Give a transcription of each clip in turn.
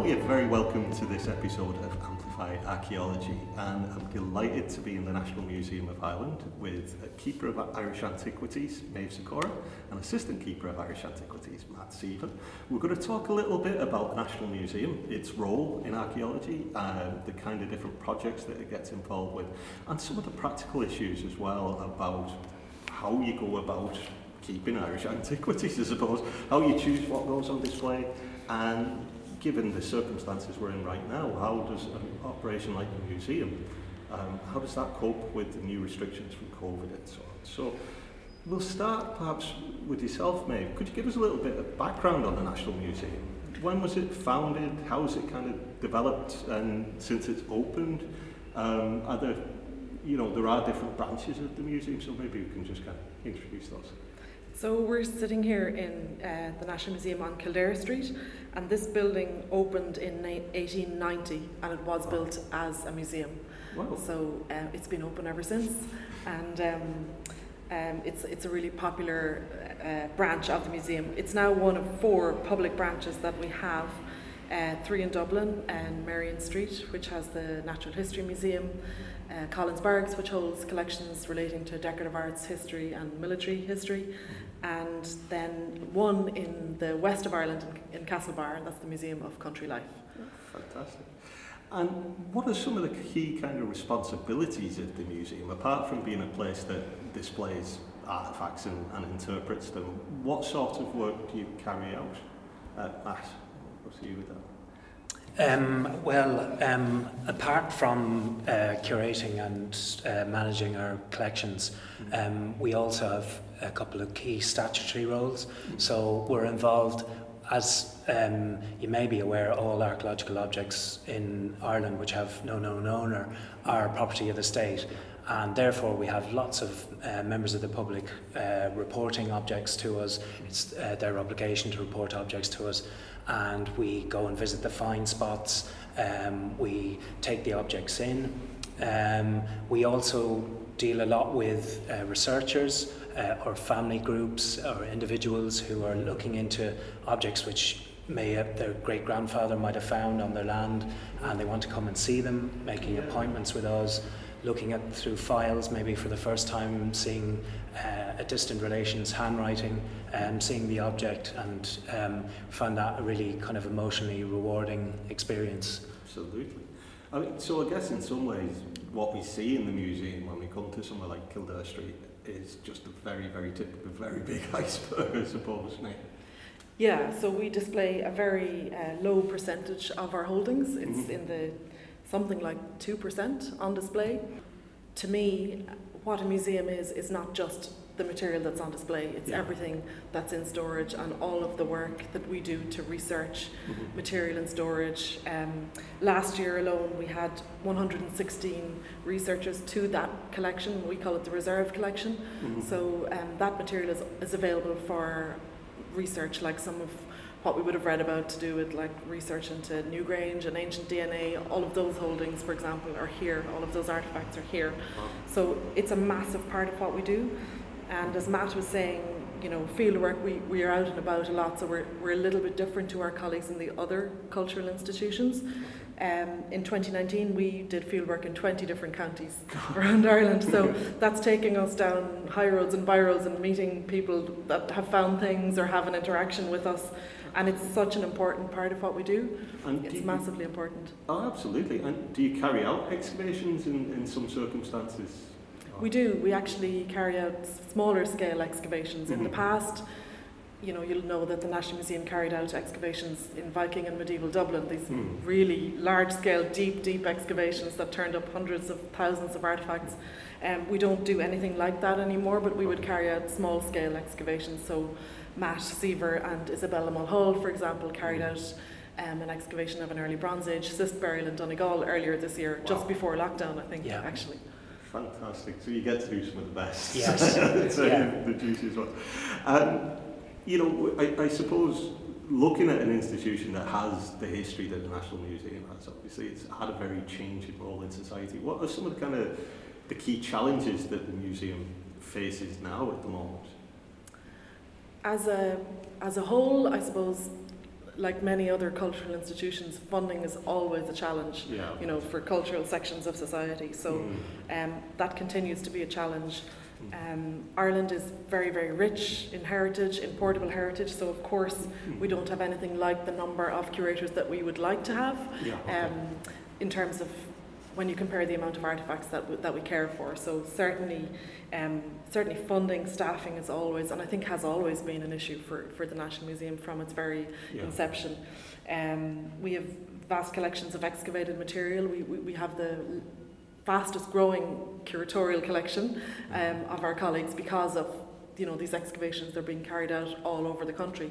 Hello, you're very welcome to this episode of Amplify Archaeology and I'm delighted to be in the National Museum of Ireland with a Keeper of Irish Antiquities, Maeve Sikora, and Assistant Keeper of Irish Antiquities, Matt Seaver. We're going to talk a little bit about the National Museum, its role in archaeology, uh, the kind of different projects that it gets involved with, and some of the practical issues as well about how you go about keeping Irish antiquities, I suppose, how you choose what goes on display, and given the circumstances we're in right now, how does an operation like the museum, um, how does that cope with the new restrictions from COVID and so on? So we'll start perhaps with yourself, Maeve. Could you give us a little bit of background on the National Museum? When was it founded? How has it kind of developed? And since it's opened, um, are there, you know, there are different branches of the museum, so maybe you can just kind of introduce those. So we're sitting here in uh, the National Museum on Kildare Street, and this building opened in 1890, and it was built as a museum. Wow. So uh, it's been open ever since, and um, um, it's it's a really popular uh, branch of the museum. It's now one of four public branches that we have. Uh, three in Dublin and Merrion Street, which has the Natural History Museum, uh, Collins Barracks, which holds collections relating to decorative arts history and military history, and then one in the west of Ireland in, in Castlebar, and that's the Museum of Country Life. Fantastic. And what are some of the key kind of responsibilities of the museum, apart from being a place that displays artifacts and, and interprets them? What sort of work do you carry out at uh, Mass? What's you with that. Um, well, um, apart from uh, curating and uh, managing our collections, um, we also have a couple of key statutory roles. So we're involved, as um, you may be aware, all archaeological objects in Ireland which have no known owner are property of the state. And therefore, we have lots of uh, members of the public uh, reporting objects to us. It's uh, their obligation to report objects to us and we go and visit the find spots. Um, we take the objects in. Um, we also deal a lot with uh, researchers uh, or family groups or individuals who are looking into objects which may have, their great grandfather might have found on their land and they want to come and see them, making appointments with us, looking at through files, maybe for the first time seeing uh, a distant relation's handwriting, um, seeing the object, and um, found that a really kind of emotionally rewarding experience. Absolutely. I mean, so I guess in some ways, what we see in the museum when we come to somewhere like Kildare Street is just a very, very tip of a very big iceberg, I suppose, Nick. Yeah, so we display a very uh, low percentage of our holdings. It's mm-hmm. in the something like 2% on display. To me, what a museum is is not just the material that's on display. It's yeah. everything that's in storage and all of the work that we do to research mm-hmm. material and storage. Um, last year alone, we had 116 researchers to that collection. We call it the reserve collection. Mm-hmm. So um, that material is, is available for research, like some of what we would have read about to do with like research into Newgrange and ancient DNA, all of those holdings, for example, are here. All of those artifacts are here. So it's a massive part of what we do. And as Matt was saying, you know, fieldwork, we, we are out and about a lot, so we're, we're a little bit different to our colleagues in the other cultural institutions. Um, in 2019, we did fieldwork in 20 different counties around Ireland. So that's taking us down high roads and by roads and meeting people that have found things or have an interaction with us and it's such an important part of what we do. And it's do you, massively important. Oh, absolutely. And do you carry out excavations in, in some circumstances? We do. We actually carry out smaller scale excavations. Mm-hmm. In the mm-hmm. past, you know, you'll know that the National Museum carried out excavations in Viking and medieval Dublin, these mm. really large scale, deep, deep excavations that turned up hundreds of thousands of artifacts. Um, we don't do anything like that anymore, but we would carry out small scale excavations. So Matt Seaver and Isabella Mulhall, for example, carried out um, an excavation of an early Bronze Age cist burial in Donegal earlier this year, wow. just before lockdown, I think, yeah. actually. Fantastic. So you get to do some of the best. Yes. so yeah. the juiciest ones. Um, you know, I, I suppose looking at an institution that has the history that the National Museum has, obviously it's had a very changing role in society. What are some of the kind of the key challenges that the museum faces now at the moment? As a as a whole, I suppose like many other cultural institutions, funding is always a challenge. Yeah. You know, for cultural sections of society. So Mm. um, that continues to be a challenge. Mm. Um, Ireland is very, very rich in heritage, in portable heritage. So of course, Mm. we don't have anything like the number of curators that we would like to have. Yeah. okay. Um, in terms of when you compare the amount of artifacts that we, that we care for. So certainly, um, certainly funding, staffing is always, and I think has always been an issue for, for the National Museum from its very yeah. inception. Um, we have vast collections of excavated material. We, we, we have the fastest growing curatorial collection um, of our colleagues because of you know these excavations they're being carried out all over the country.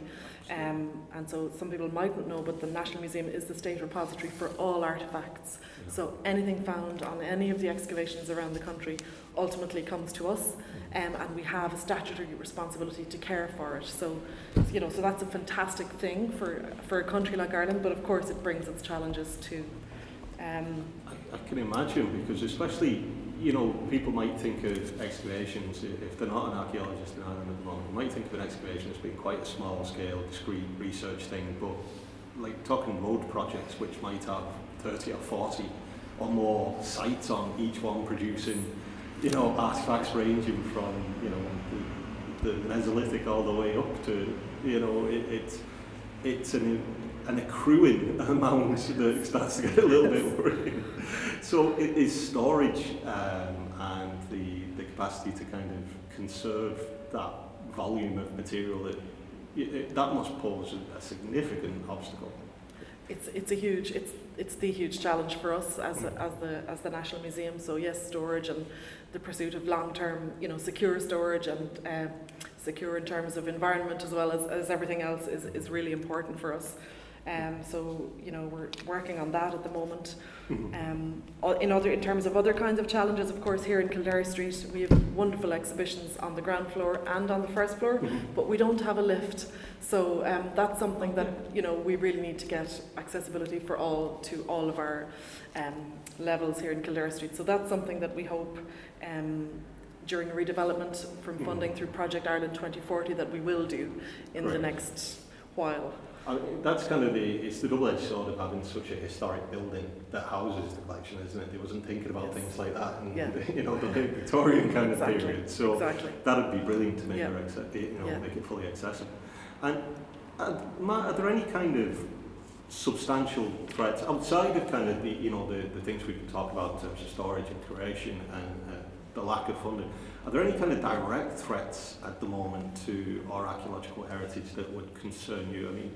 Um, and so some people mightn't know but the National Museum is the state repository for all artifacts Yeah. so anything found on any of the excavations around the country ultimately comes to us um, and we have a statutory responsibility to care for it. So you know so that's a fantastic thing for for a country like Ireland but of course it brings its challenges too um, I, I can imagine because especially you know people might think of excavations if they're not an archaeologist in Ireland at the moment might think of an excavation as being quite a small scale discrete research thing but like talking road projects which might have 30 or 40 or more sites on each one producing you know artifacts ranging from you know the, the Mesolithic all the way up to you know it, it's it's an an accruing amount that starts to get a little bit worrying. So it is storage um, and the, the capacity to kind of conserve that volume of material that that must pose a, significant obstacle. it's it's a huge it's it's the huge challenge for us as as the as the National Museum. So yes, storage and the pursuit of long term, you know, secure storage and uh, secure in terms of environment as well as, as everything else is, is really important for us. Um, so you know we're working on that at the moment. Um, in other in terms of other kinds of challenges, of course, here in Kildare Street we have wonderful exhibitions on the ground floor and on the first floor, but we don't have a lift. So um, that's something that you know we really need to get accessibility for all to all of our um, levels here in Kildare Street. So that's something that we hope um, during redevelopment from Mhm. funding through Project Ireland 2040 that we will do in the next while. I mean, that's kind of the it's the double-edged sword of having such a historic building that houses the collection, isn't it? They wasn't thinking about Yes. things like that in Yeah. you know the late Victorian kind Exactly. of period. So exactly. that'd be brilliant to make Yeah. it you know Yeah. make it fully accessible. And uh, Matt, are there any kind of substantial threats outside of kind of the you know the, the things we can talk about in terms of storage and curation and uh, the lack of funding? Are there any kind of direct threats at the moment to our archaeological heritage that would concern you? I mean,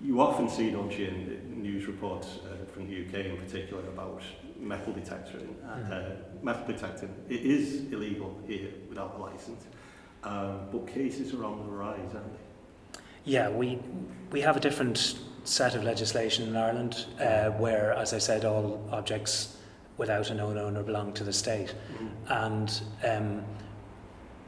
you often see, don't you, in the news reports uh, from the UK in particular about metal detecting. Mhm. Uh, metal detecting. It is illegal here without a license, um, but cases are on the rise, aren't they? Yeah, we we have a different set of legislation in Ireland uh, where, as I said, all objects without a known owner belong to the state, and um,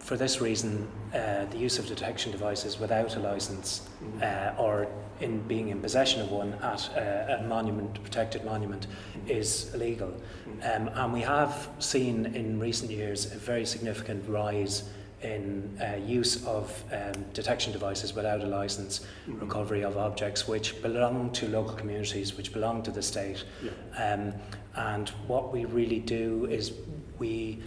for this reason, uh, the use of detection devices without a license Mhm. uh, or in being in possession of one at uh, a monument, protected monument, is illegal. Mhm. Um, and we have seen in recent years a very significant rise in uh, use of um, detection devices without a license, Mhm. recovery of objects which belong to local communities, which belong to the state. Yeah. Um, and what we really do is we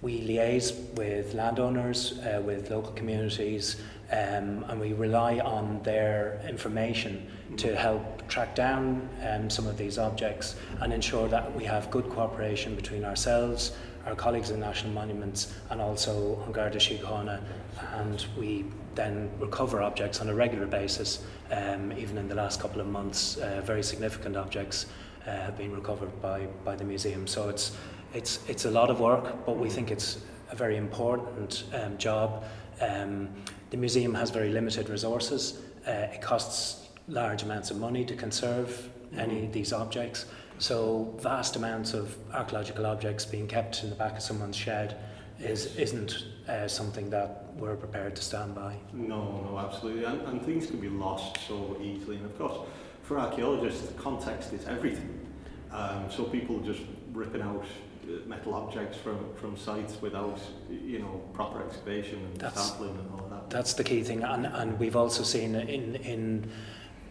we liaise with landowners, uh, with local communities, um, and we rely on their information to help track down um, some of these objects and ensure that we have good cooperation between ourselves, our colleagues in National Monuments, and also An Garda Síochána, and we then recover objects on a regular basis. Um, even in the last couple of months, uh, very significant objects uh, have been recovered by, by the museum. So it's, it's, it's a lot of work, but we think it's a very important um, job. Um, the museum has very limited resources. Uh, it costs large amounts of money to conserve any of these objects. So vast amounts of archaeological objects being kept in the back of someone's shed is, isn't uh, something that we're prepared to stand by. No, no, absolutely. And, and things can be lost so easily. And of course, for archaeologists, context is everything. Um, so people just ripping out metal objects from, from sites without, you know, proper excavation and That's- sampling and all that. That's the key thing, and, and we've also seen in, in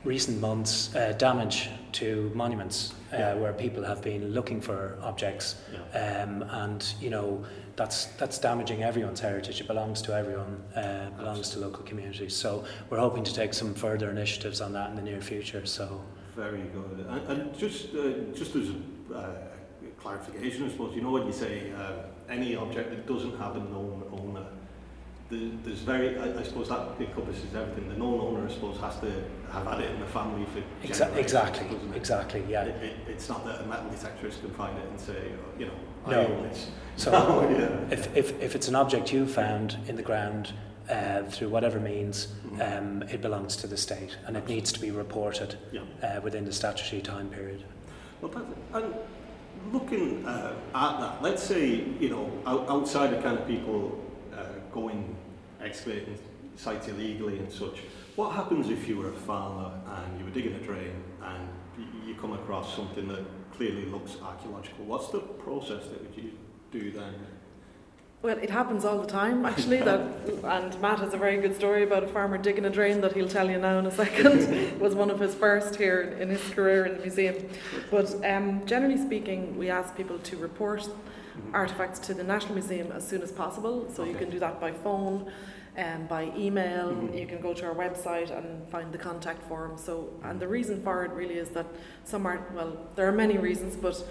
recent months uh, damage to monuments uh, Yeah. where people have been looking for objects Yeah. um, and you know that's that's damaging everyone's heritage it belongs to everyone uh, belongs to local communities so we're hoping to take some further initiatives on that in the near future so Very good. And, and just uh, just as a uh, clarification, I suppose, you know when you say uh, any object that doesn't have a known owner, the, there's very, I, I suppose that encompasses everything. The known owner, I suppose, has to have had it in the family for Exa- exactly exactly yeah It, it, it's not that a metal detectorist can find it and say, you know, I No. so Oh, yeah. if, if, if it's an object you found in the ground uh, through whatever means Mhm. um, it belongs to the state and it needs to be reported Yeah. uh, within the statutory time period Well, and looking uh, at that, let's say, you know, out, outside of kind of people uh, going excavating sites illegally and such, what happens if you were a farmer and you were digging a drain and you come across something that clearly looks archaeological? What's the process that would you do then? Well, it happens all the time, actually. That and Matt has a very good story about a farmer digging a drain that he'll tell you now in a second. it was one of his first here in his career in the museum. But um, generally speaking, we ask people to report artifacts to the National Museum as soon as possible. So you can do that by phone, um, by email. Mhm. You can go to our website and find the contact form. So, and the reason for it really is that some art. Well, there are many reasons, but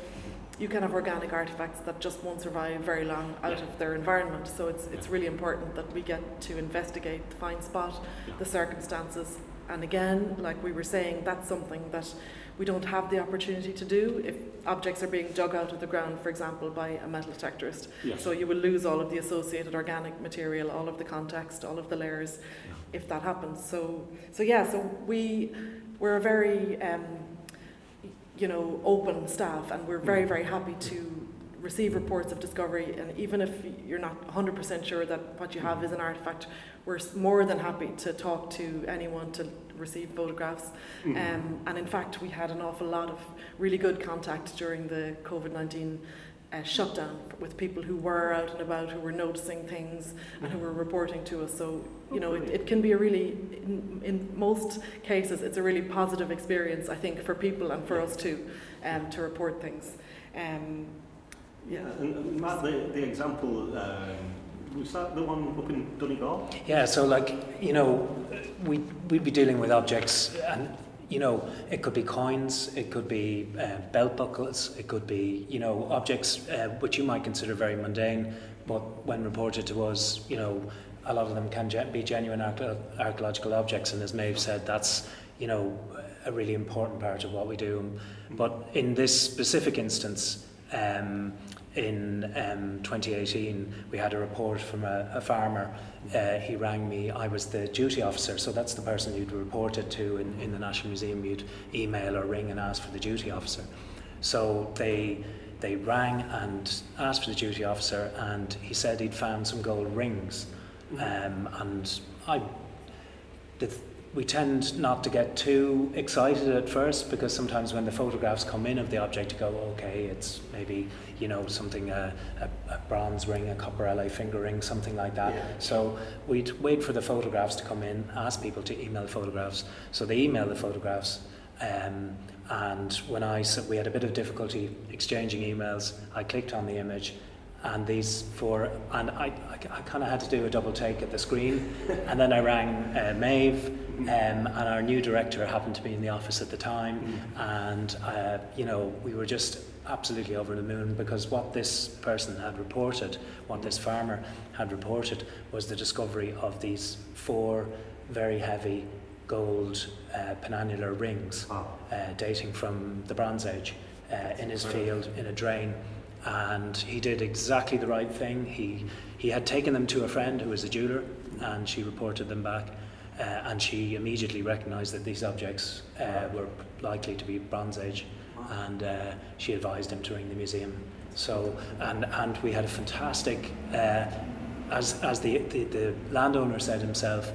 you can have organic artifacts that just won't survive very long out Yeah. of their environment. So it's it's really important that we get to investigate the find spot, Yeah. the circumstances, and again, like we were saying, that's something that we don't have the opportunity to do if objects are being dug out of the ground, for example, by a metal detectorist. Yes. So you will lose all of the associated organic material, all of the context, all of the layers, if that happens. So, so yeah, so we we're a very um, you know open staff, and we're very Mm. very happy to receive reports of discovery. And even if you're not 100% sure that what you have is an artifact, we're more than happy to talk to anyone to receive photographs. Mhm. Um, and in fact, we had an awful lot of really good contact during the COVID 19 uh, shutdown with people who were out and about, who were noticing things and who were reporting to us. So, you know, it, it can be a really, in, in most cases, it's a really positive experience, I think, for people and for us too, um, to report things. Um, Yeah, and, and Matt, the, the example, um, was that the one up in Donegal? Yeah, so like, you know, we, we'd be dealing with objects and, you know, it could be coins, it could be uh, belt buckles, it could be, you know, objects uh, which you might consider very mundane, but when reported to us, you know, a lot of them can ge- be genuine archae- archaeological objects, and as Maeve said, that's, you know, a really important part of what we do. But in this specific instance, um, in um, 2018, we had a report from a, a farmer. Uh, he rang me. I was the duty officer, so that's the person you'd report it to in, in the National Museum. You'd email or ring and ask for the duty officer. So they they rang and asked for the duty officer, and he said he'd found some gold rings. Um, and I, the, we tend not to get too excited at first because sometimes when the photographs come in of the object, you go, okay, it's maybe you know something uh, a, a bronze ring, a copper alloy finger ring, something like that. Yeah. So we'd wait for the photographs to come in, ask people to email photographs. So they email the photographs. Um, and when I said we had a bit of difficulty exchanging emails, I clicked on the image, and these four, and I, I, I kind of had to do a double take at the screen, and then I rang uh, Maeve, um, and our new director happened to be in the office at the time, and uh, you know we were just absolutely over the moon because what this person had reported, what this farmer had reported, was the discovery of these four very heavy gold uh, penannular rings Wow. uh, dating from the Bronze Age uh, in his field in a drain. And he did exactly the right thing. He, he had taken them to a friend who was a jeweler, and she reported them back. Uh, and she immediately recognised that these objects uh, were likely to be Bronze Age, and uh, she advised him to ring the museum. So, and, and we had a fantastic, uh, as, as the, the, the landowner said himself,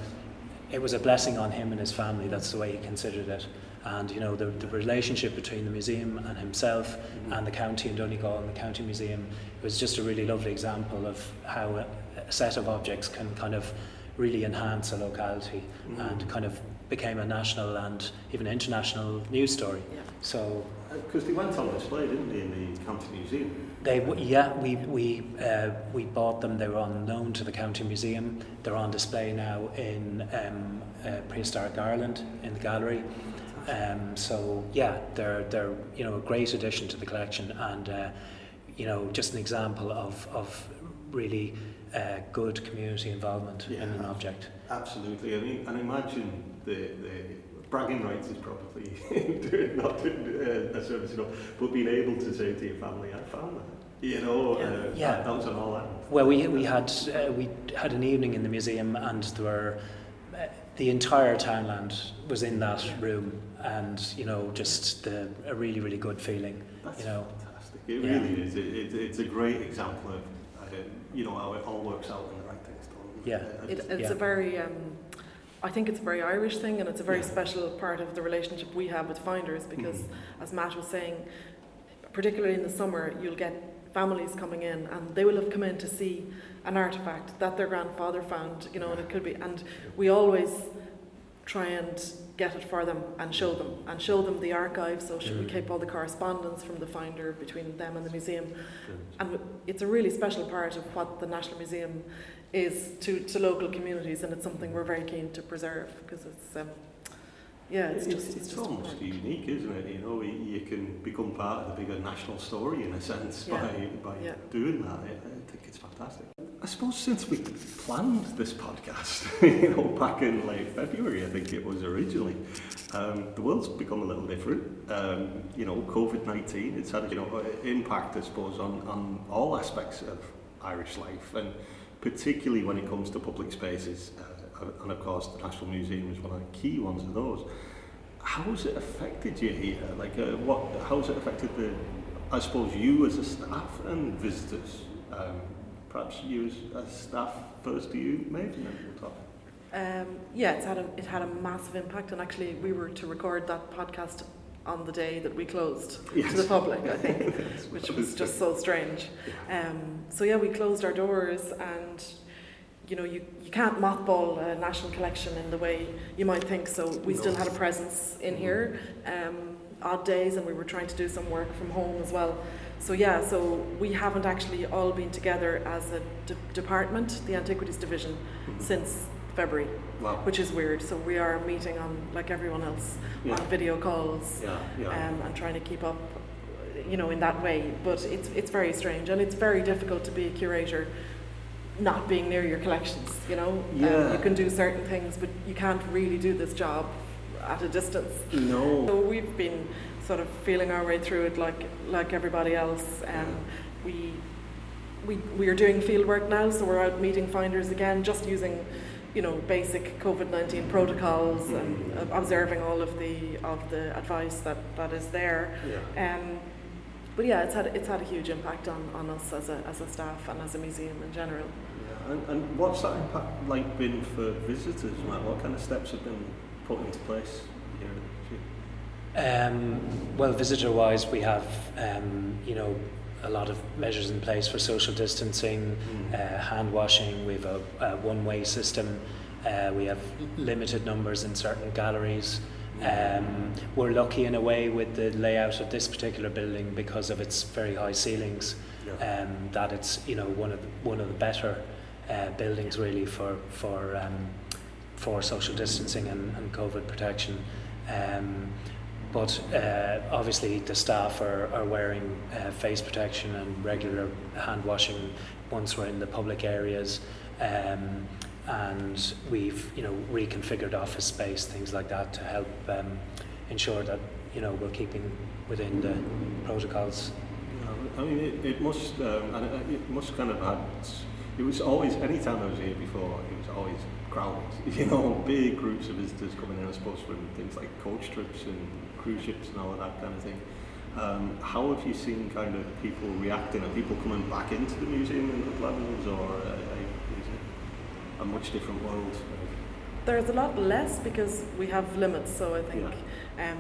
it was a blessing on him and his family. That's the way he considered it. And you know the, the relationship between the museum and himself and the county and Donegal and the county museum was just a really lovely example of how a, a set of objects can kind of really enhance a locality and kind of became a national and even international news story. Yeah. So Because they went on display, didn't they, in the County Museum? they, w- yeah, we we uh, we bought them. They were unknown to the county museum. They're on display now in um, uh, prehistoric Ireland in the gallery. Um, so yeah, they're they're you know a great addition to the collection, and uh, you know just an example of of really uh, good community involvement in an object. Absolutely. I mean, and imagine the, the bragging rights is probably doing, not doing uh, a service enough, but being able to say to your family, I found that. You know, Yeah. uh, Yeah. That, that was an all out. Well, we we had uh, we had an evening in the museum, and there were uh, the entire townland was in that room, and you know just the a really really good feeling. That's You know. fantastic. It Yeah. really is. It, it, it's a great example of, uh, you know, how it all works out when the right thing's done. Yeah. It, it's Yeah. a very, um, I think it's a very Irish thing, and it's a very Yeah. special part of the relationship we have with finders because, Mhm. as Matt was saying, particularly in the summer, you'll get families coming in and they will have come in to see an artifact that their grandfather found, you know, and it could be, and we always try and get it for them and show them and show them the archive. So should we Mm. keep all the correspondence from the finder between them and the museum and it's a really special part of what the National Museum is to, to local communities, and it's something we're very keen to preserve because it's, um, yeah, it's it's, just it's, it's, just almost important. unique, isn't it? You know, you, you can become part of the bigger national story in a sense Yeah. by, by Yeah. doing that. I, I think it's fantastic. I suppose since we planned this podcast, you know, back in like February, I think it was originally, um, the world's become a little different. Um, you know, COVID 19, it's had, you know, impact, I suppose, on, on all aspects of Irish life, and particularly when it comes to public spaces. Uh, and of course, the National Museum is one of the key ones of those. How has it affected you here? Like, uh, what? How has it affected the? I suppose you as a staff and visitors. Um, perhaps you as, staff first. Do you, maybe? And then we'll talk. Um, yeah, it's had a, it had a massive impact, and actually, we were to record that podcast on the day that we closed to the public, I think, which was just so strange. Um, so yeah, we closed our doors, and you know, you, you can't mothball a national collection in the way you might think. So we still had a presence in here, um, odd days, and we were trying to do some work from home as well. So yeah, so we haven't actually all been together as a de- department, the Antiquities Division, since February, Wow. which is weird. So we are meeting on like everyone else Yeah. on video calls Yeah. Yeah. um, and trying to keep up, you know, in that way. But it's it's very strange and it's very difficult to be a curator, not being near your collections. You know, Yeah. um, you can do certain things, but you can't really do this job at a distance. no. So we've been sort of feeling our way through it like like everybody else. Um, we we we are doing field work now, so we're out meeting finders again, just using you know basic COVID nineteen protocols and uh, observing all of the of the advice that, that is there. Yeah. Um, but yeah, it's had it's had a huge impact on, on us as a as a staff and as a museum in general. Yeah. And, and what's that impact like been for visitors, Matt? What kind of steps have been put into place here? Um, well, visitor-wise, we have um, you know a lot of measures in place for social distancing, Mm. uh, hand washing. We have a, a one-way system. Uh, we have limited numbers in certain galleries. Um, we're lucky in a way with the layout of this particular building because of its very high ceilings. Yeah. Um, that it's you know one of the, one of the better uh, buildings really for for um, for social distancing and, and COVID protection. Um, but uh, obviously the staff are, are wearing uh, face protection and regular hand washing once we're in the public areas. Um, and we've you know reconfigured office space, things like that, to help um, ensure that you know we're keeping within the protocols. I mean, it, it must, um, and it, it must kind of had. It was always any time I was here before. It was always crowded. You know, big groups of visitors coming in. I suppose from things like coach trips and cruise ships and all of that kind of thing. Um, how have you seen kind of people reacting? Are people coming back into the museum in good levels, or uh, is it a much different world? There's a lot less because we have limits, so I think, um,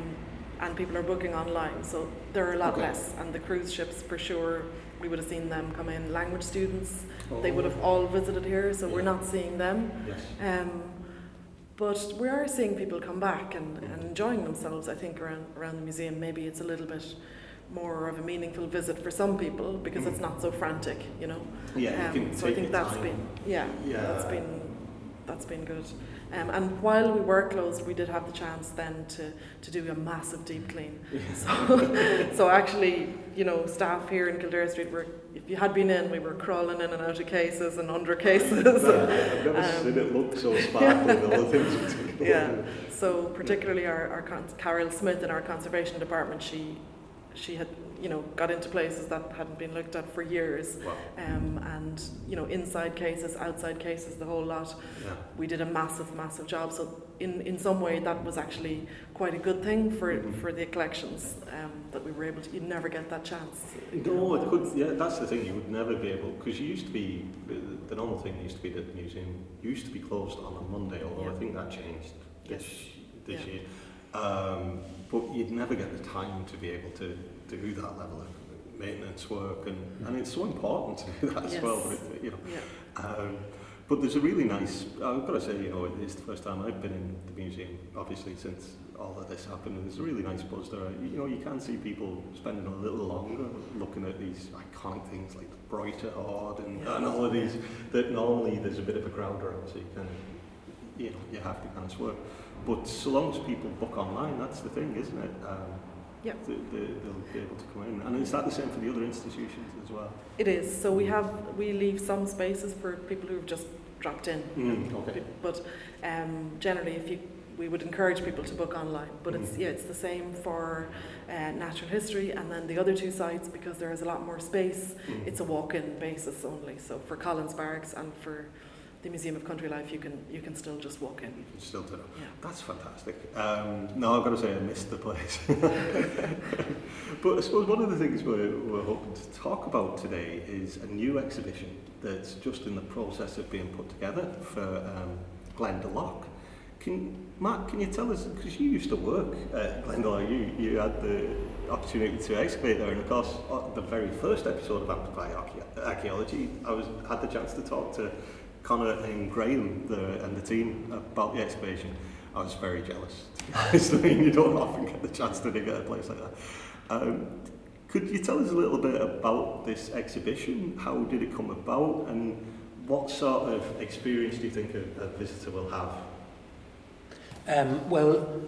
and people are booking online, so there are a lot Okay. less. And the cruise ships, for sure, we would have seen them come in. Language students, they Oh. would have all visited here, so we're not seeing them. Yes. Um, but we are seeing people come back and, and enjoying themselves. I think around around the museum, maybe it's a little bit more of a meaningful visit for some people because it's not so frantic, you know. Yeah, Um, you can so I think your that's time. been yeah, Yeah. that's been that's been good. Um, and while we were closed, we did have the chance then to, to do a massive deep clean. So, so actually, you know, staff here in Kildare Street were, if you had been in, we were crawling in and out of cases and under cases. I've never Um, seen it look so sparkly and all the things Yeah. So particularly our, our Carol Smith in our conservation department, she she had you know got into places that hadn't been looked at for years, Wow. um, and you know inside cases, outside cases, the whole lot. Yeah. We did a massive, massive job. So in in some way, that was actually quite a good thing for Mhm. for the collections um, that we were able to. You'd never get that chance. No, it could. Yeah, that's the thing. You would never be able because you used to be the, normal thing used to be that the museum used to be closed on a Monday, although I think that changed this Yes. this Yeah. year. Um, but you'd never get the time to be able to do that level of maintenance work, and, and it's so important to do that as Yes. well. But, you know, Yeah. um, but there's a really nice. I've got to say, you know, it's the first time I've been in the museum, obviously since all of this happened, and there's a really nice buzz there. You know, you can see people spending a little longer looking at these iconic things like the Broighter Hoard and, Yeah. and all of these that normally there's a bit of a crowd around, so you kind of, you know, you have to kind of swerve. But so long as people book online, that's the thing, isn't it? Um, Yeah. they, they'll be able to come in. And is that the same for the other institutions as well? It is. So we have we leave some spaces for people who've just dropped in. Mm, okay. But um, generally, if you we would encourage people to book online. But it's Mhm. yeah, it's the same for uh, natural history and then the other two sites because there is a lot more space. Mm. It's a walk-in basis only. So for Collins Barracks and for the Museum of Country Life, you can you can still just walk in. You can still do. Yeah. That's fantastic. Um, no, I've got to say I missed the place. but I suppose one of the things we're, we're hoping to talk about today is a new exhibition that's just in the process of being put together for um, Glendalough. Can, Matt, can you tell us, because you used to work at Glendalough, you, you had the opportunity to excavate there, and of course, the very first episode of Amplify Archaeology, I was had the chance to talk to Connor and Graham the, and the team about the excavation. I was very jealous. to. I mean, you don't often get the chance to dig at a place like that. Um, could you tell us a little bit about this exhibition? How did it come about, and what sort of experience do you think a, a visitor will have? Um, well,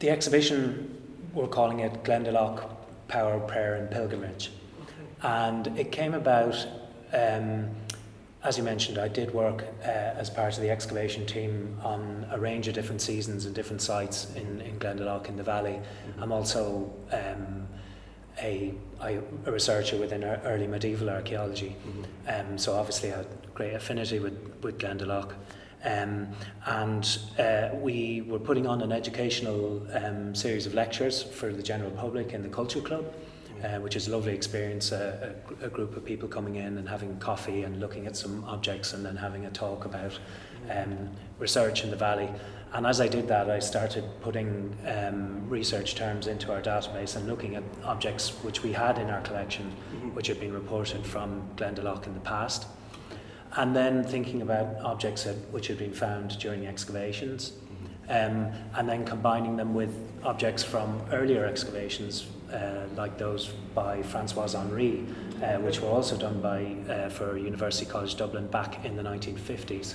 the exhibition, we're calling it Glendalough Power, Prayer and Pilgrimage. And it came about, um, as you mentioned, I did work uh, as part of the excavation team on a range of different seasons and different sites in, in Glendalough in the valley. I'm also um, a, I, a researcher within early medieval archaeology. Um, so obviously I had great affinity with, with Glendalough. Um, and uh, we were putting on an educational um, series of lectures for the general public in the Culture Club, uh, which is a lovely experience. Uh, a, a group of people coming in and having coffee and looking at some objects and then having a talk about um, research in the valley. And as I did that, I started putting um, research terms into our database and looking at objects which we had in our collection, which had been reported from Glendalough in the past. And then thinking about objects that, which had been found during excavations, um, and then combining them with objects from earlier excavations, uh, like those by Françoise Henry, uh, which were also done by uh, for University College Dublin back in the 1950s.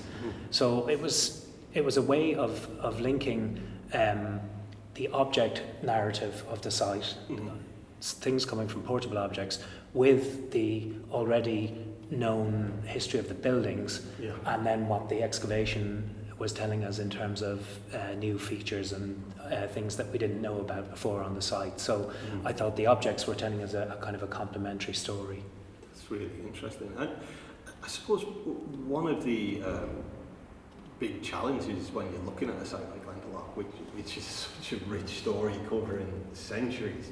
So it was it was a way of of linking um, the object narrative of the site, s- things coming from portable objects, with the already known history of the buildings Yeah. and then what the excavation was telling us in terms of uh, new features and uh, things that we didn't know about before on the site. So I thought the objects were telling us a, a kind of a complementary story. That's really interesting. And I suppose one of the um, big challenges when you're looking at a site like Glendalough, which, which is such a rich story covering centuries,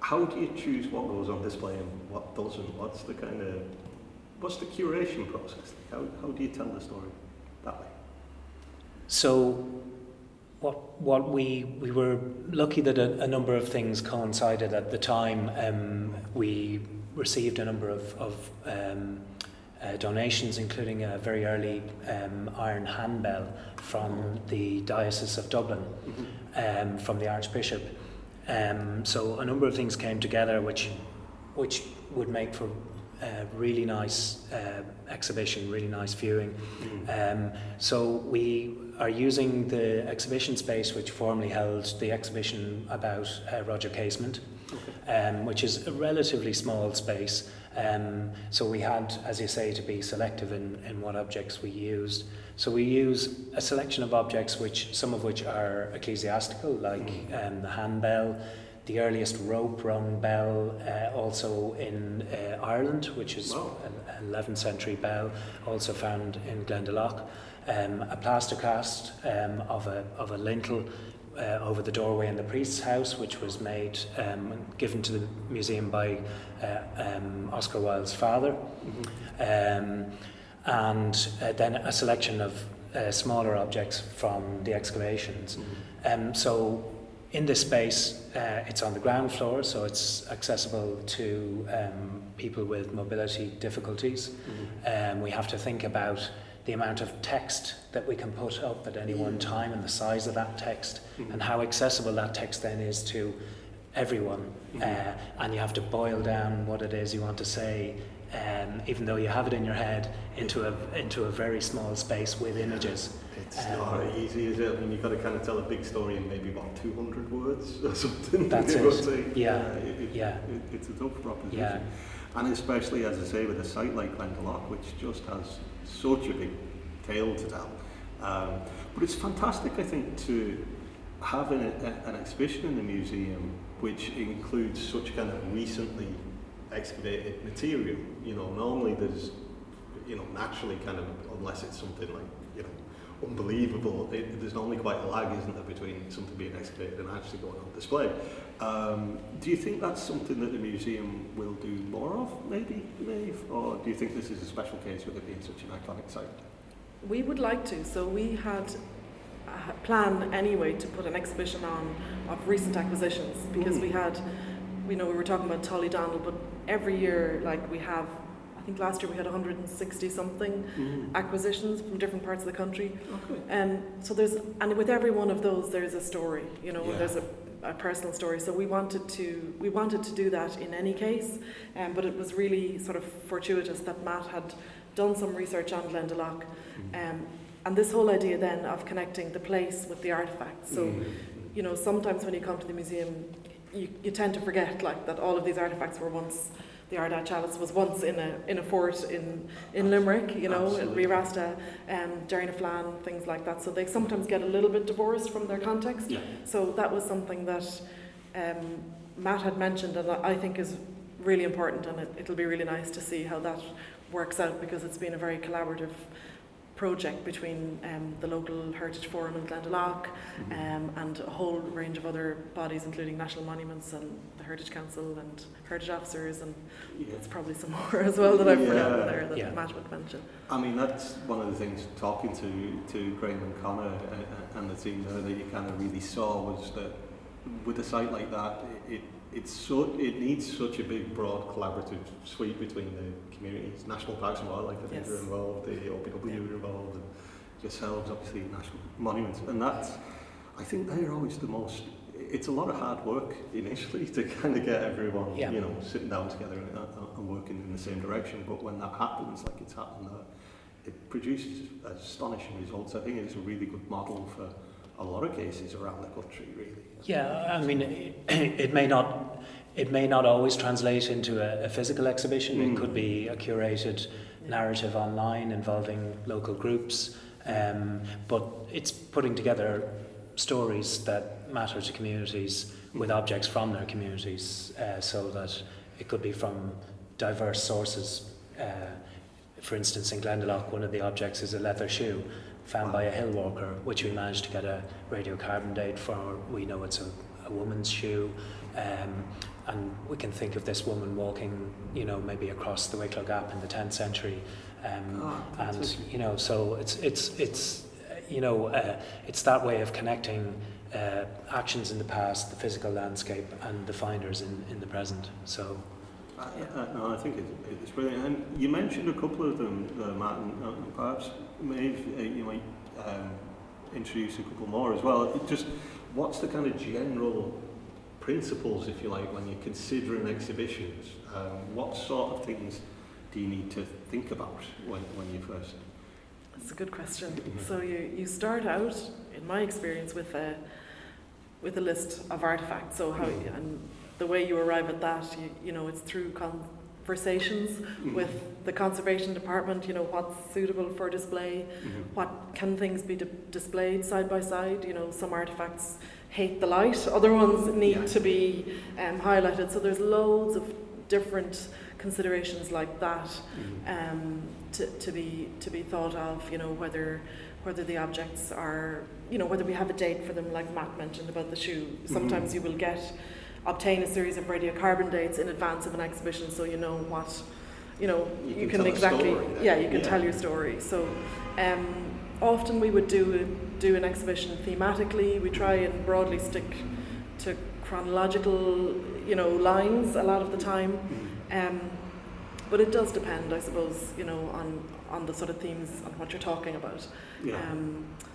how do you choose what goes on display and what doesn't? What's the kind of what's the curation process? How, how do you tell the story? So, what what we we were lucky that a, a number of things coincided at the time. Um, we received a number of of um, uh, donations, including a very early um, iron handbell from the Diocese of Dublin, um, from the Archbishop. Um, so a number of things came together, which which would make for a really nice uh, exhibition, really nice viewing. Um, so we are using the exhibition space, which formerly held the exhibition about uh, Roger Casement, um, which is a relatively small space. Um, so we had, as you say, to be selective in, in what objects we used. So we use a selection of objects, which some of which are ecclesiastical, like um, the handbell, the earliest rope rung bell, uh, also in uh, Ireland, which is Wow. an 11th century bell, also found in Glendalough. Um, a plaster cast um, of, a, of a lintel uh, over the doorway in the priest's house, which was made um, given to the museum by uh, um, Oscar Wilde's father. Um, and uh, then a selection of uh, smaller objects from the excavations. Um, so in this space, uh, it's on the ground floor, so it's accessible to um, people with mobility difficulties. Um, we have to think about the amount of text that we can put up at any one time and the size of that text and how accessible that text then is to everyone. Uh, and you have to boil down what it is you want to say, um, even though you have it in your head, into a, into a very small space with images. It's Um, not easy, is it? I mean, you've got to kind of tell a big story in maybe about 200 words or something. That's it. Yeah, it, it, yeah. It, it's a tough proposition. Yeah. And especially, as I say, with a site like Glendalough, which just has such a big tale to tell. Um, but it's fantastic, I think, to have an, a, an exhibition in the museum which includes such kind of recently excavated material. You know, normally there's, you know, naturally kind of, unless it's something like, unbelievable, it, there's normally quite a lag, isn't there, between something being excavated and actually going on display. Um, do you think that's something that the museum will do more of, maybe, Maeve? Or do you think this is a special case with it being such an iconic site? We would like to. So we had a plan anyway to put an exhibition on of recent acquisitions because Mm. we had, you know, we were talking about Tolly Donald, but every year, like we have, I think last year we had 160 something acquisitions from different parts of the country. Okay. Um, so there's, and with every one of those, there's a story. You know, Yeah. there's a, a personal story. So we wanted to, we wanted to do that in any case. Um, but it was really sort of fortuitous that Matt had done some research on Glendalough. Um, and this whole idea then of connecting the place with the artifacts. So, Mm. you know, sometimes when you come to the museum, you, you tend to forget like that all of these artifacts were once. The Ardagh Chalice was once in a in a fort in in Limerick, you know, Absolutely. Reerasta, um, Derrynaflan, things like that. So they sometimes get a little bit divorced from their context. Yeah. So that was something that um, Matt had mentioned, and I I think is really important, and it, it'll be really nice to see how that works out because it's been a very collaborative project between um, the local Heritage Forum in Glendalough um, and a whole range of other bodies, including National Monuments and the Heritage Council and Heritage Officers, and Yeah. there's probably some more as well that I've forgotten there that Yeah. Matt would mention. I mean, that's one of the things talking to, to Graham and Connor uh, and the team there that you kind of really saw was that with a site like that, it, it, it's so, it needs such a big, broad, collaborative suite between the communities. National Parks and Wildlife, I think, Yes. are involved, the OPW are involved, and yourselves, obviously, National Monuments. And that's, I think they're always the most, it's a lot of hard work initially to kind of get everyone, Yeah. you know, sitting down together and, and and working in the same direction. But when that happens, like it's happened, uh, it produces astonishing results. I think it's a really good model for a lot of cases around the country, really. Yeah, I mean, it, it may not it may not always translate into a, a physical exhibition. Mm. It could be a curated narrative online involving local groups, um, but it's putting together stories that matter to communities with objects from their communities, uh, so that it could be from diverse sources. Uh, for instance, in Glendalough, one of the objects is a leather shoe found by a hill walker, which we managed to get a radiocarbon date for. We know it's a, a woman's shoe. Um, and we can think of this woman walking, you know, maybe across the Wicklow Gap in the 10th century. Um, Ah, and, fantastic. you know, so it's, it's, it's uh, you know, uh, it's that way of connecting uh, actions in the past, the physical landscape, and the finders in, in the present. So, Yeah. Uh, no, I think it's, it's brilliant. And you mentioned a couple of them, uh, Martin. Uh, perhaps maybe uh, you might um, introduce a couple more as well. Just what's the kind of general principles, if you like, when you're considering exhibitions? Um, what sort of things do you need to think about when, when you first? That's a good question. So you, you start out, in my experience, with a with a list of artifacts. So how and the way you arrive at that, you, you know, it's through conversations Mhm. with the conservation department. You know, what's suitable for display, Mhm. what can things be di- displayed side by side. You know, some artifacts hate the light, other ones need Yeah. to be um, highlighted. So there's loads of different considerations like that Mhm. um, to, to be to be thought of. You know whether whether the objects are you know whether we have a date for them, like Matt mentioned about the shoe. Sometimes Mhm. you will get obtain a series of radiocarbon dates in advance of an exhibition, so you know what you know You you, can can, exactly story then. yeah you can Yeah. tell your story. So um, often we would do do an exhibition thematically. We try and broadly stick to chronological you know lines a lot of the time. Mhm. Um, but it does depend, I suppose, you know, on, on the sort of themes and what you're talking about. Yeah. Um, yeah.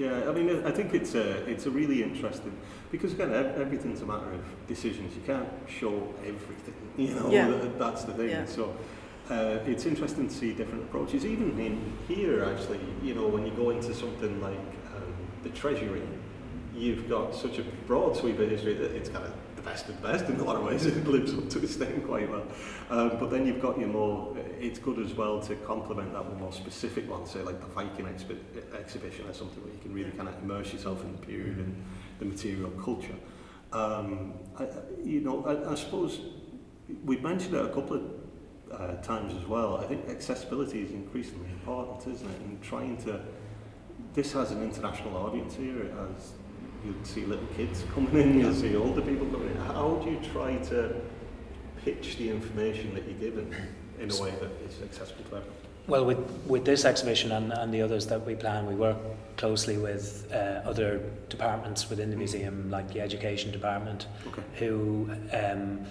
Yeah, I mean, I think it's a, it's a really interesting because again, everything's a matter of decisions. You can't show everything, you know. Yeah. that- That's the thing. Yeah. So uh, it's interesting to see different approaches. Even in here, actually, you know, when you go into something like um, the Treasury, you've got such a broad sweep of history that it's kind of the best of the best in a lot of ways. It lives up to its name quite well. Um, but then you've got your more, it's good as well to complement that with more specific ones, say like the Viking expi- exhibition or something where you can really kind of immerse yourself in the period and the material culture. Um, I, you know, I, I suppose we've mentioned it a couple of uh, times as well. I think accessibility is increasingly important, isn't it? And trying to, this has an international audience here. It has, you'll see little kids coming in, you'll see older people coming in. How do you try to pitch the information that you're given in a way that is accessible to everyone? Well, with, with this exhibition and, and the others that we plan, we work closely with uh, other departments within the museum, like the education department, Okay. who, um,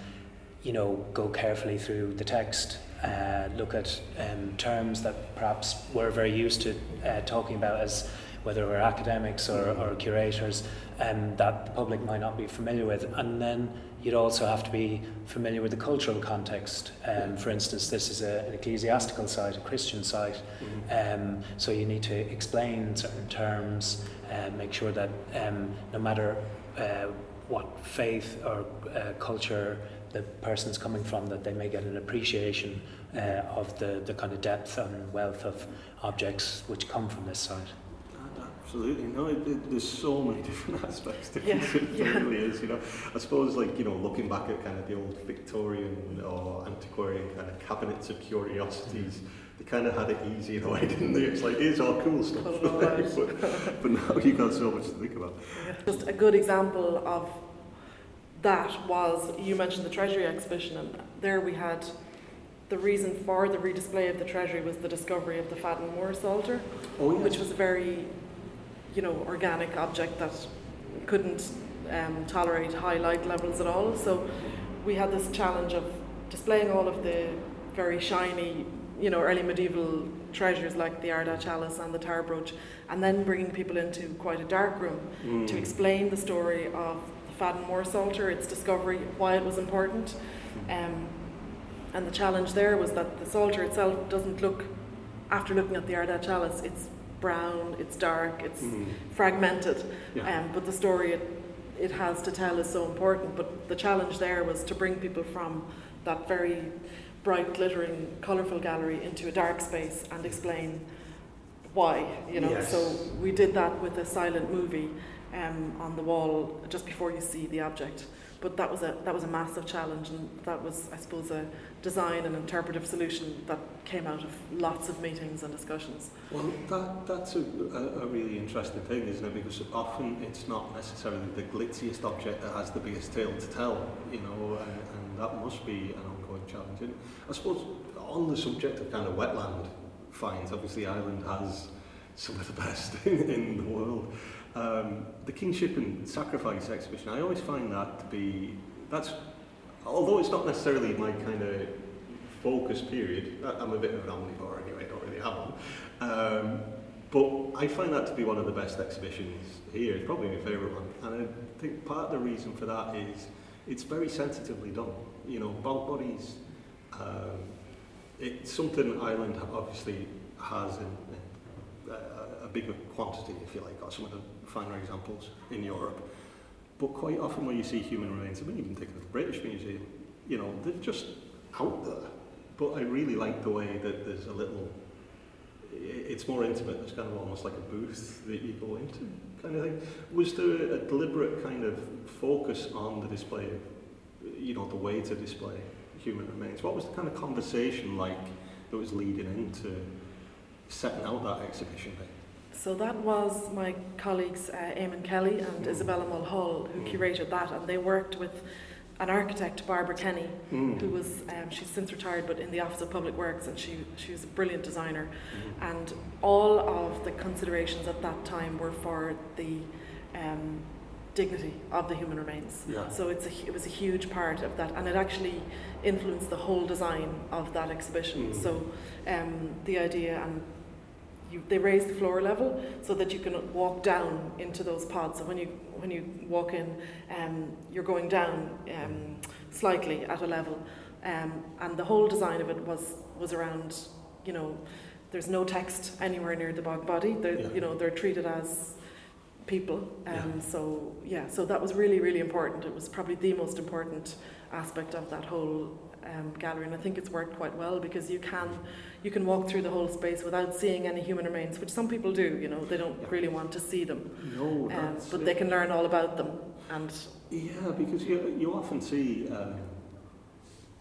you know, go carefully through the text, uh, look at um, terms that perhaps we're very used to uh, talking about as whether we're academics or, or curators, um, that the public might not be familiar with. And then you'd also have to be familiar with the cultural context. Um, for instance, this is a, an ecclesiastical site, a Christian site, um, so you need to explain certain terms, uh, make sure that um, no matter uh, what faith or uh, culture the person's coming from, that they may get an appreciation uh, of the, the kind of depth and wealth of objects which come from this site. Absolutely, no. It, it, there's so many different aspects to Yeah, it. It yeah. really is. You know, I suppose like you know, looking back at kind of the old Victorian or antiquarian kind of cabinets of curiosities, mm-hmm. they kind of had it easy in a way, didn't they? It's like here's all cool stuff, it but, but now you've got so much to think about. Just a good example of that was you mentioned the Treasury exhibition, and there we had the reason for the redisplay of the Treasury was the discovery of the Faddan More Psalter. Oh yes. which was a very, you know, organic object that couldn't um, tolerate high light levels at all. So we had this challenge of displaying all of the very shiny, you know, early medieval treasures like the Ardagh chalice and the Tara brooch, and then bringing people into quite a dark room Mm. to explain the story of the Faddan More Psalter, its discovery, why it was important. Um, and the challenge there was that the Psalter itself doesn't look, after looking at the Ardagh chalice, it's brown, it's dark, it's Mm. fragmented. Yeah. Um, but the story it, it has to tell is so important. But the challenge there was to bring people from that very bright, glittering, colourful gallery into a dark space and explain why. You know, Yes. so we did that with a silent movie um, on the wall just before you see the object. But that was a that was a massive challenge, and that was, I suppose, a design and interpretive solution that came out of lots of meetings and discussions. Well, that, that's a, a, really interesting thing, isn't it? Because often it's not necessarily the glitziest object that has the biggest tale to tell, you know, and that must be an ongoing challenge. And I suppose on the subject of kind of wetland finds, obviously Ireland has some of the best in, in the world. Um, the Kingship and Sacrifice exhibition, I always find that to be, that's although it's not necessarily my kind of focus period, I'm a bit of an omnivore anyway, I don't really have one. Um, but I find that to be one of the best exhibitions here. It's probably my favourite one. And I think part of the reason for that is it's very sensitively done. You know, bog bodies, um, it's something Ireland obviously has in, bigger quantity, if you like, or some of the finer examples in Europe. But quite often when you see human remains, I mean, even think of the British Museum, you know, they're just out there. But I really like the way that there's a little, it's more intimate, there's kind of almost like a booth that you go into, kind of thing. Was there a deliberate kind of focus on the display you know, the way to display human remains? What was the kind of conversation like that was leading into setting out that exhibition day? So that was my colleagues uh, Eamonn Kelly and Isabella Mulhall who curated that, and they worked with an architect, Barbara Kenny, who was um, she's since retired, but in the Office of Public Works, and she she was a brilliant designer. And all of the considerations at that time were for the um, dignity of the human remains. Yeah. So it's a, it was a huge part of that, and it actually influenced the whole design of that exhibition. Mm. So um, the idea and you, they raise the floor level so that you can walk down into those pods. So when you when you walk in, um, you're going down um, slightly at a level, um, and the whole design of it was was around you know there's no text anywhere near the bog body. They're, Yeah. You know they're treated as people. Um, Yeah. So yeah, so that was really really important. It was probably the most important aspect of that whole um, gallery, and I think it's worked quite well because you can you can walk through the whole space without seeing any human remains, which some people do. You know, they don't Yeah. really want to see them, No, um, but it. they can learn all about them. And Yeah, because you, you often see, um,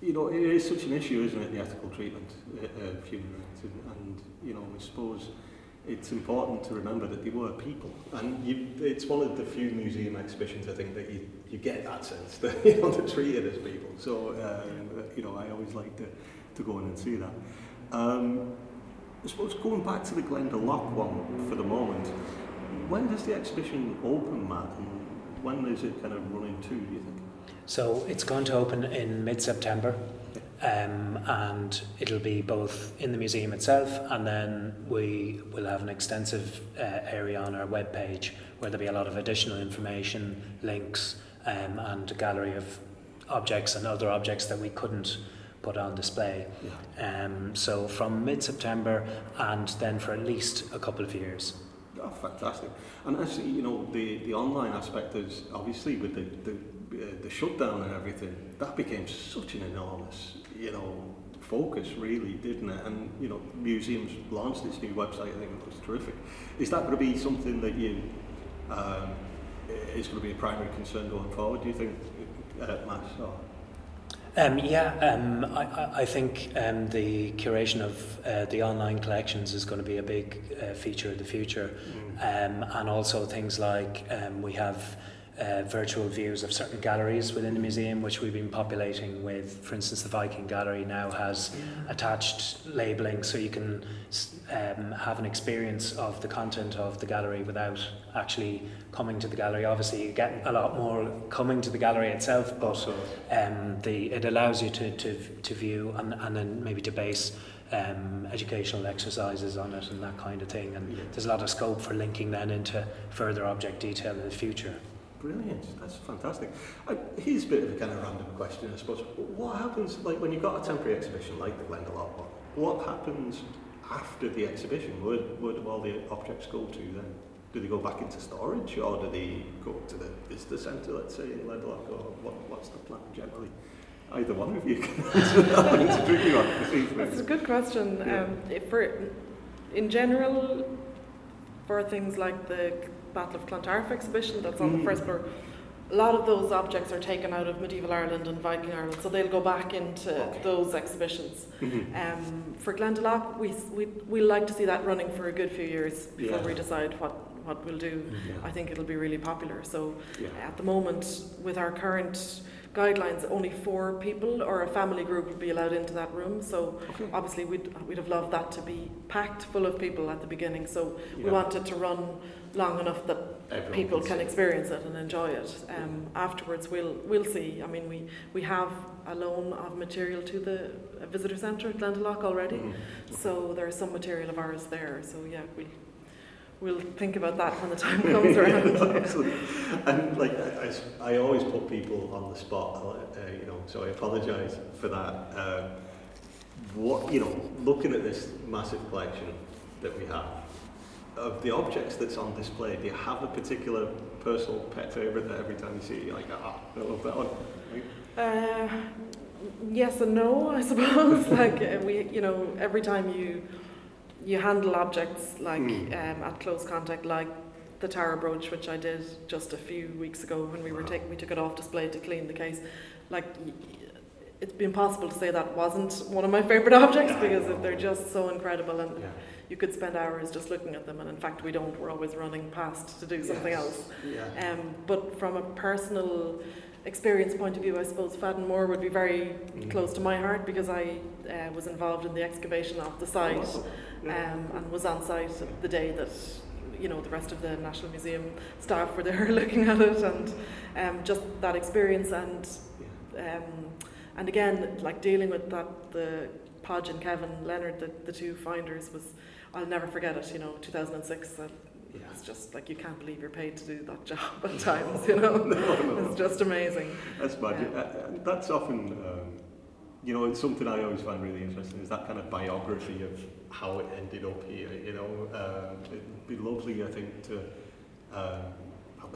you know, it is such an issue, isn't it, the ethical treatment uh, of human rights. And, and, you know, I suppose it's important to remember that they were people. And you, it's one of the few museum exhibitions, I think, that you, you get that sense that, you know, they're treated as people. So, um, you know, I always like to, to go in and see that. Um, I suppose going back to the Glendalough one for the moment, when does the exhibition open, Matt? And when is it kind of running to, do you think? So it's going to open in mid-September, um, and it'll be both in the museum itself, and then we will have an extensive uh, area on our webpage where there'll be a lot of additional information, links, um, and a gallery of objects and other objects that we couldn't put on display. Yeah. Um, so from mid-September, and then for at least a couple of years. Oh, fantastic. And actually, you know, the, the online aspect is obviously with the, the, uh, the shutdown and everything, that became such an enormous, you know, focus really, didn't it? And, you know, museums launched this new website, I think it looks terrific. Is that going to be something that you, um, is going to be a primary concern going forward, do you think, uh, Matt? Or? Um, yeah, um, I, I- think um, the curation of uh, the online collections is going to be a big uh, feature of the future. Um, and also things like um, we have uh, virtual views of certain galleries within the museum, which we've been populating with. For instance, the Viking Gallery now has attached labelling so you can um, have an experience of the content of the gallery without actually coming to the gallery. Obviously, you get a lot more coming to the gallery itself, but Also, um, the, it allows you to, to, to view and, and then maybe to base um, educational exercises on it and that kind of thing. And Yeah. there's a lot of scope for linking then into further object detail in the future. Brilliant, that's fantastic. I, here's a bit of a kind of random question, I suppose. What happens, like when you've got a temporary exhibition like the Glendalough one, what happens after the exhibition? Where, where do all the objects go to then? Do they go back into storage or do they go to the visitor centre, let's say, in Glendalough, or what, what's the plan generally? Either one of you can answer that one. It's a tricky one. That's a good question. Yeah. Um, if for, in general, for things like the Battle of Clontarf exhibition that's on Mm. the first floor, a lot of those objects are taken out of medieval Ireland and Viking Ireland, so they'll go back into Okay. those exhibitions. Mhm. Um, for Glendalough, we, we, we like to see that running for a good few years before Yeah. we decide what, what we'll do, Yeah. I think it'll be really popular. So Yeah. at the moment, with our current guidelines, only four people or a family group will be allowed into that room. So Okay. obviously, we'd, we'd have loved that to be packed full of people at the beginning. So we Yeah. want it to run long enough that Everyone people can experience it and enjoy it. Um, afterwards, we'll we'll see. I mean, we, we have a loan of material to the visitor centre at Glendalough already, Mhm. so there's some material of ours there. So yeah, we'll we'll think about that when the time comes around. Absolutely. And like I, I I always put people on the spot, uh, you know, so I apologise for that. Uh, what you know, looking at this massive collection that we have of the objects that's on display, do you have a particular personal pet favourite that every time you see it, you're like, ah, I love that one? Uh, yes and no, I suppose. like uh, we, you know, every time you you handle objects like Mm. um, at close contact, like the Tara brooch, which I did just a few weeks ago when we were Wow. taking, we took it off display to clean the case. Like y- it's impossible to say that wasn't one of my favorite objects Yeah, because they're just so incredible and Yeah. You could spend hours just looking at them. And in fact, we don't. We're always running past to do something Yes. else. Yeah. Um, but from a personal experience point of view, I suppose Faddan More would be very Mm. close to my heart because I uh, was involved in the excavation of the site Oh, yeah. um, and was on site the day that you know the rest of the National Museum staff were there looking at it and um, just that experience and um, and again like dealing with that the Podge and Kevin Leonard the, the two finders was I'll never forget it you know 2006 uh, Yeah. it's just like you can't believe you're paid to do that job at times you know No, no. it's just amazing That's magic. Uh, uh, that's often, um, you know, it's something I always find really interesting is that kind of biography of how it ended up here. You know, um, it'd be lovely, I think, to um,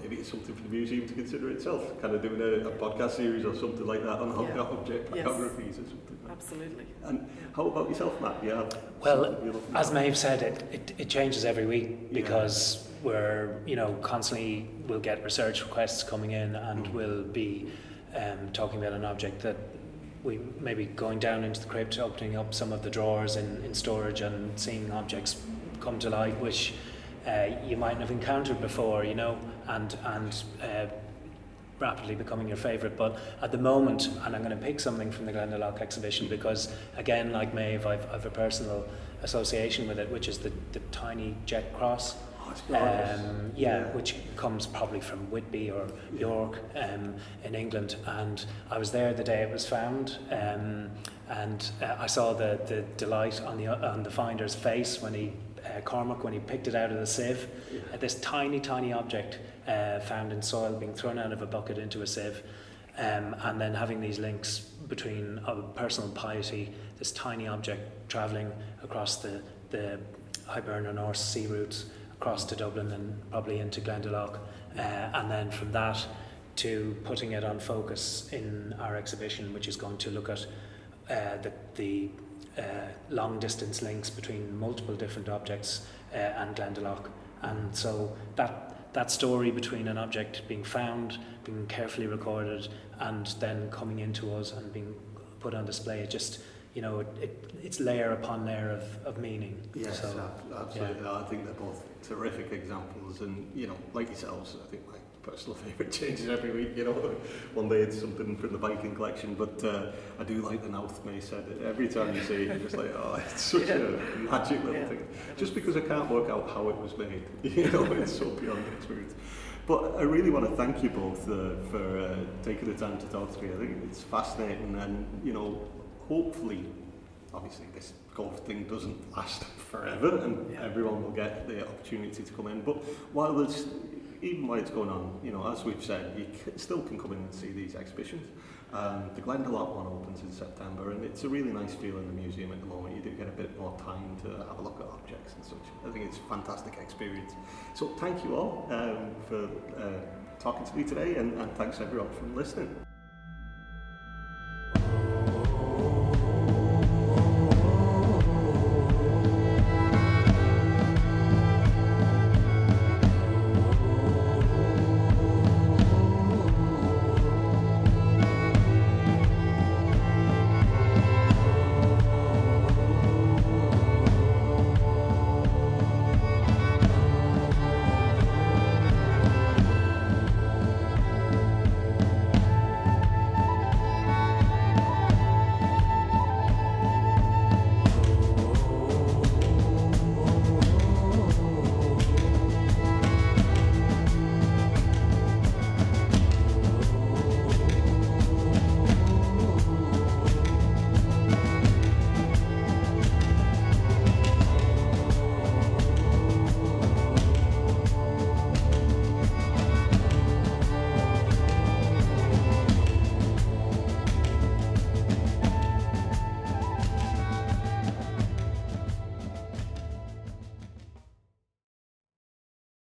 maybe it's something for the museum to consider itself. Kind of doing a, a podcast series or something like that on Yeah. object Yes. biographies or something. Like absolutely And how about yourself, Matt? Yeah. Well, something you're looking As at? Maeve said, it, it, it changes every week Yeah. because we're, you know, constantly we'll get research requests coming in and Mm. we'll be um, talking about an object that we maybe going down into the crypt, opening up some of the drawers in, in storage and seeing objects come to light which uh, you mightn't have encountered before, you know, and, and uh, rapidly becoming your favourite. But at the moment, and I'm going to pick something from the Glendalough exhibition because, again, like Maeve, I've, I've a personal association with it, which is the, the tiny jet cross. Oh. Um, yeah, which comes probably from Whitby or York um, in England. And I was there the day it was found, um, and uh, I saw the, the delight on the on the finder's face when he uh, Cormac when he picked it out of the sieve. Yeah. Uh, this tiny, tiny object uh, found in soil being thrown out of a bucket into a sieve, um, and then having these links between uh, personal piety, this tiny object travelling across the the Hiberno-Norse sea routes across to Dublin and probably into Glendalough, uh, and then from that to putting it on focus in our exhibition, which is going to look at uh, the, the uh, long distance links between multiple different objects uh, and Glendalough. And so that, that story between an object being found, being carefully recorded, and then coming into us and being put on display, it just, you know, it, it, it's layer upon layer of, of meaning. Yes, so, ab- absolutely. I think they're both terrific examples, and you know, like yourselves, I think personal favourite changes every week. You know, one day it's something from the Viking collection, but uh, I do like the North May said it. Every time you see it, you're just like, oh, it's such Yeah. a magic little Yeah. thing. Just because I can't work out how it was made, you know, it's so beyond experience. But I really want to thank you both uh, for uh, taking the time to talk to me. I think it's fascinating, and you know, hopefully obviously this golf thing doesn't last forever and Yeah. everyone will get the opportunity to come in but while there's even while it's going on you know as we've said you c still can come in and see these exhibitions. Um, the Glendalough one opens in September and it's a really nice feel in the museum at the moment. You do get a bit more time to have a look at objects and such. I think it's a fantastic experience. So thank you all um, for uh, talking to me today and, and thanks everyone for listening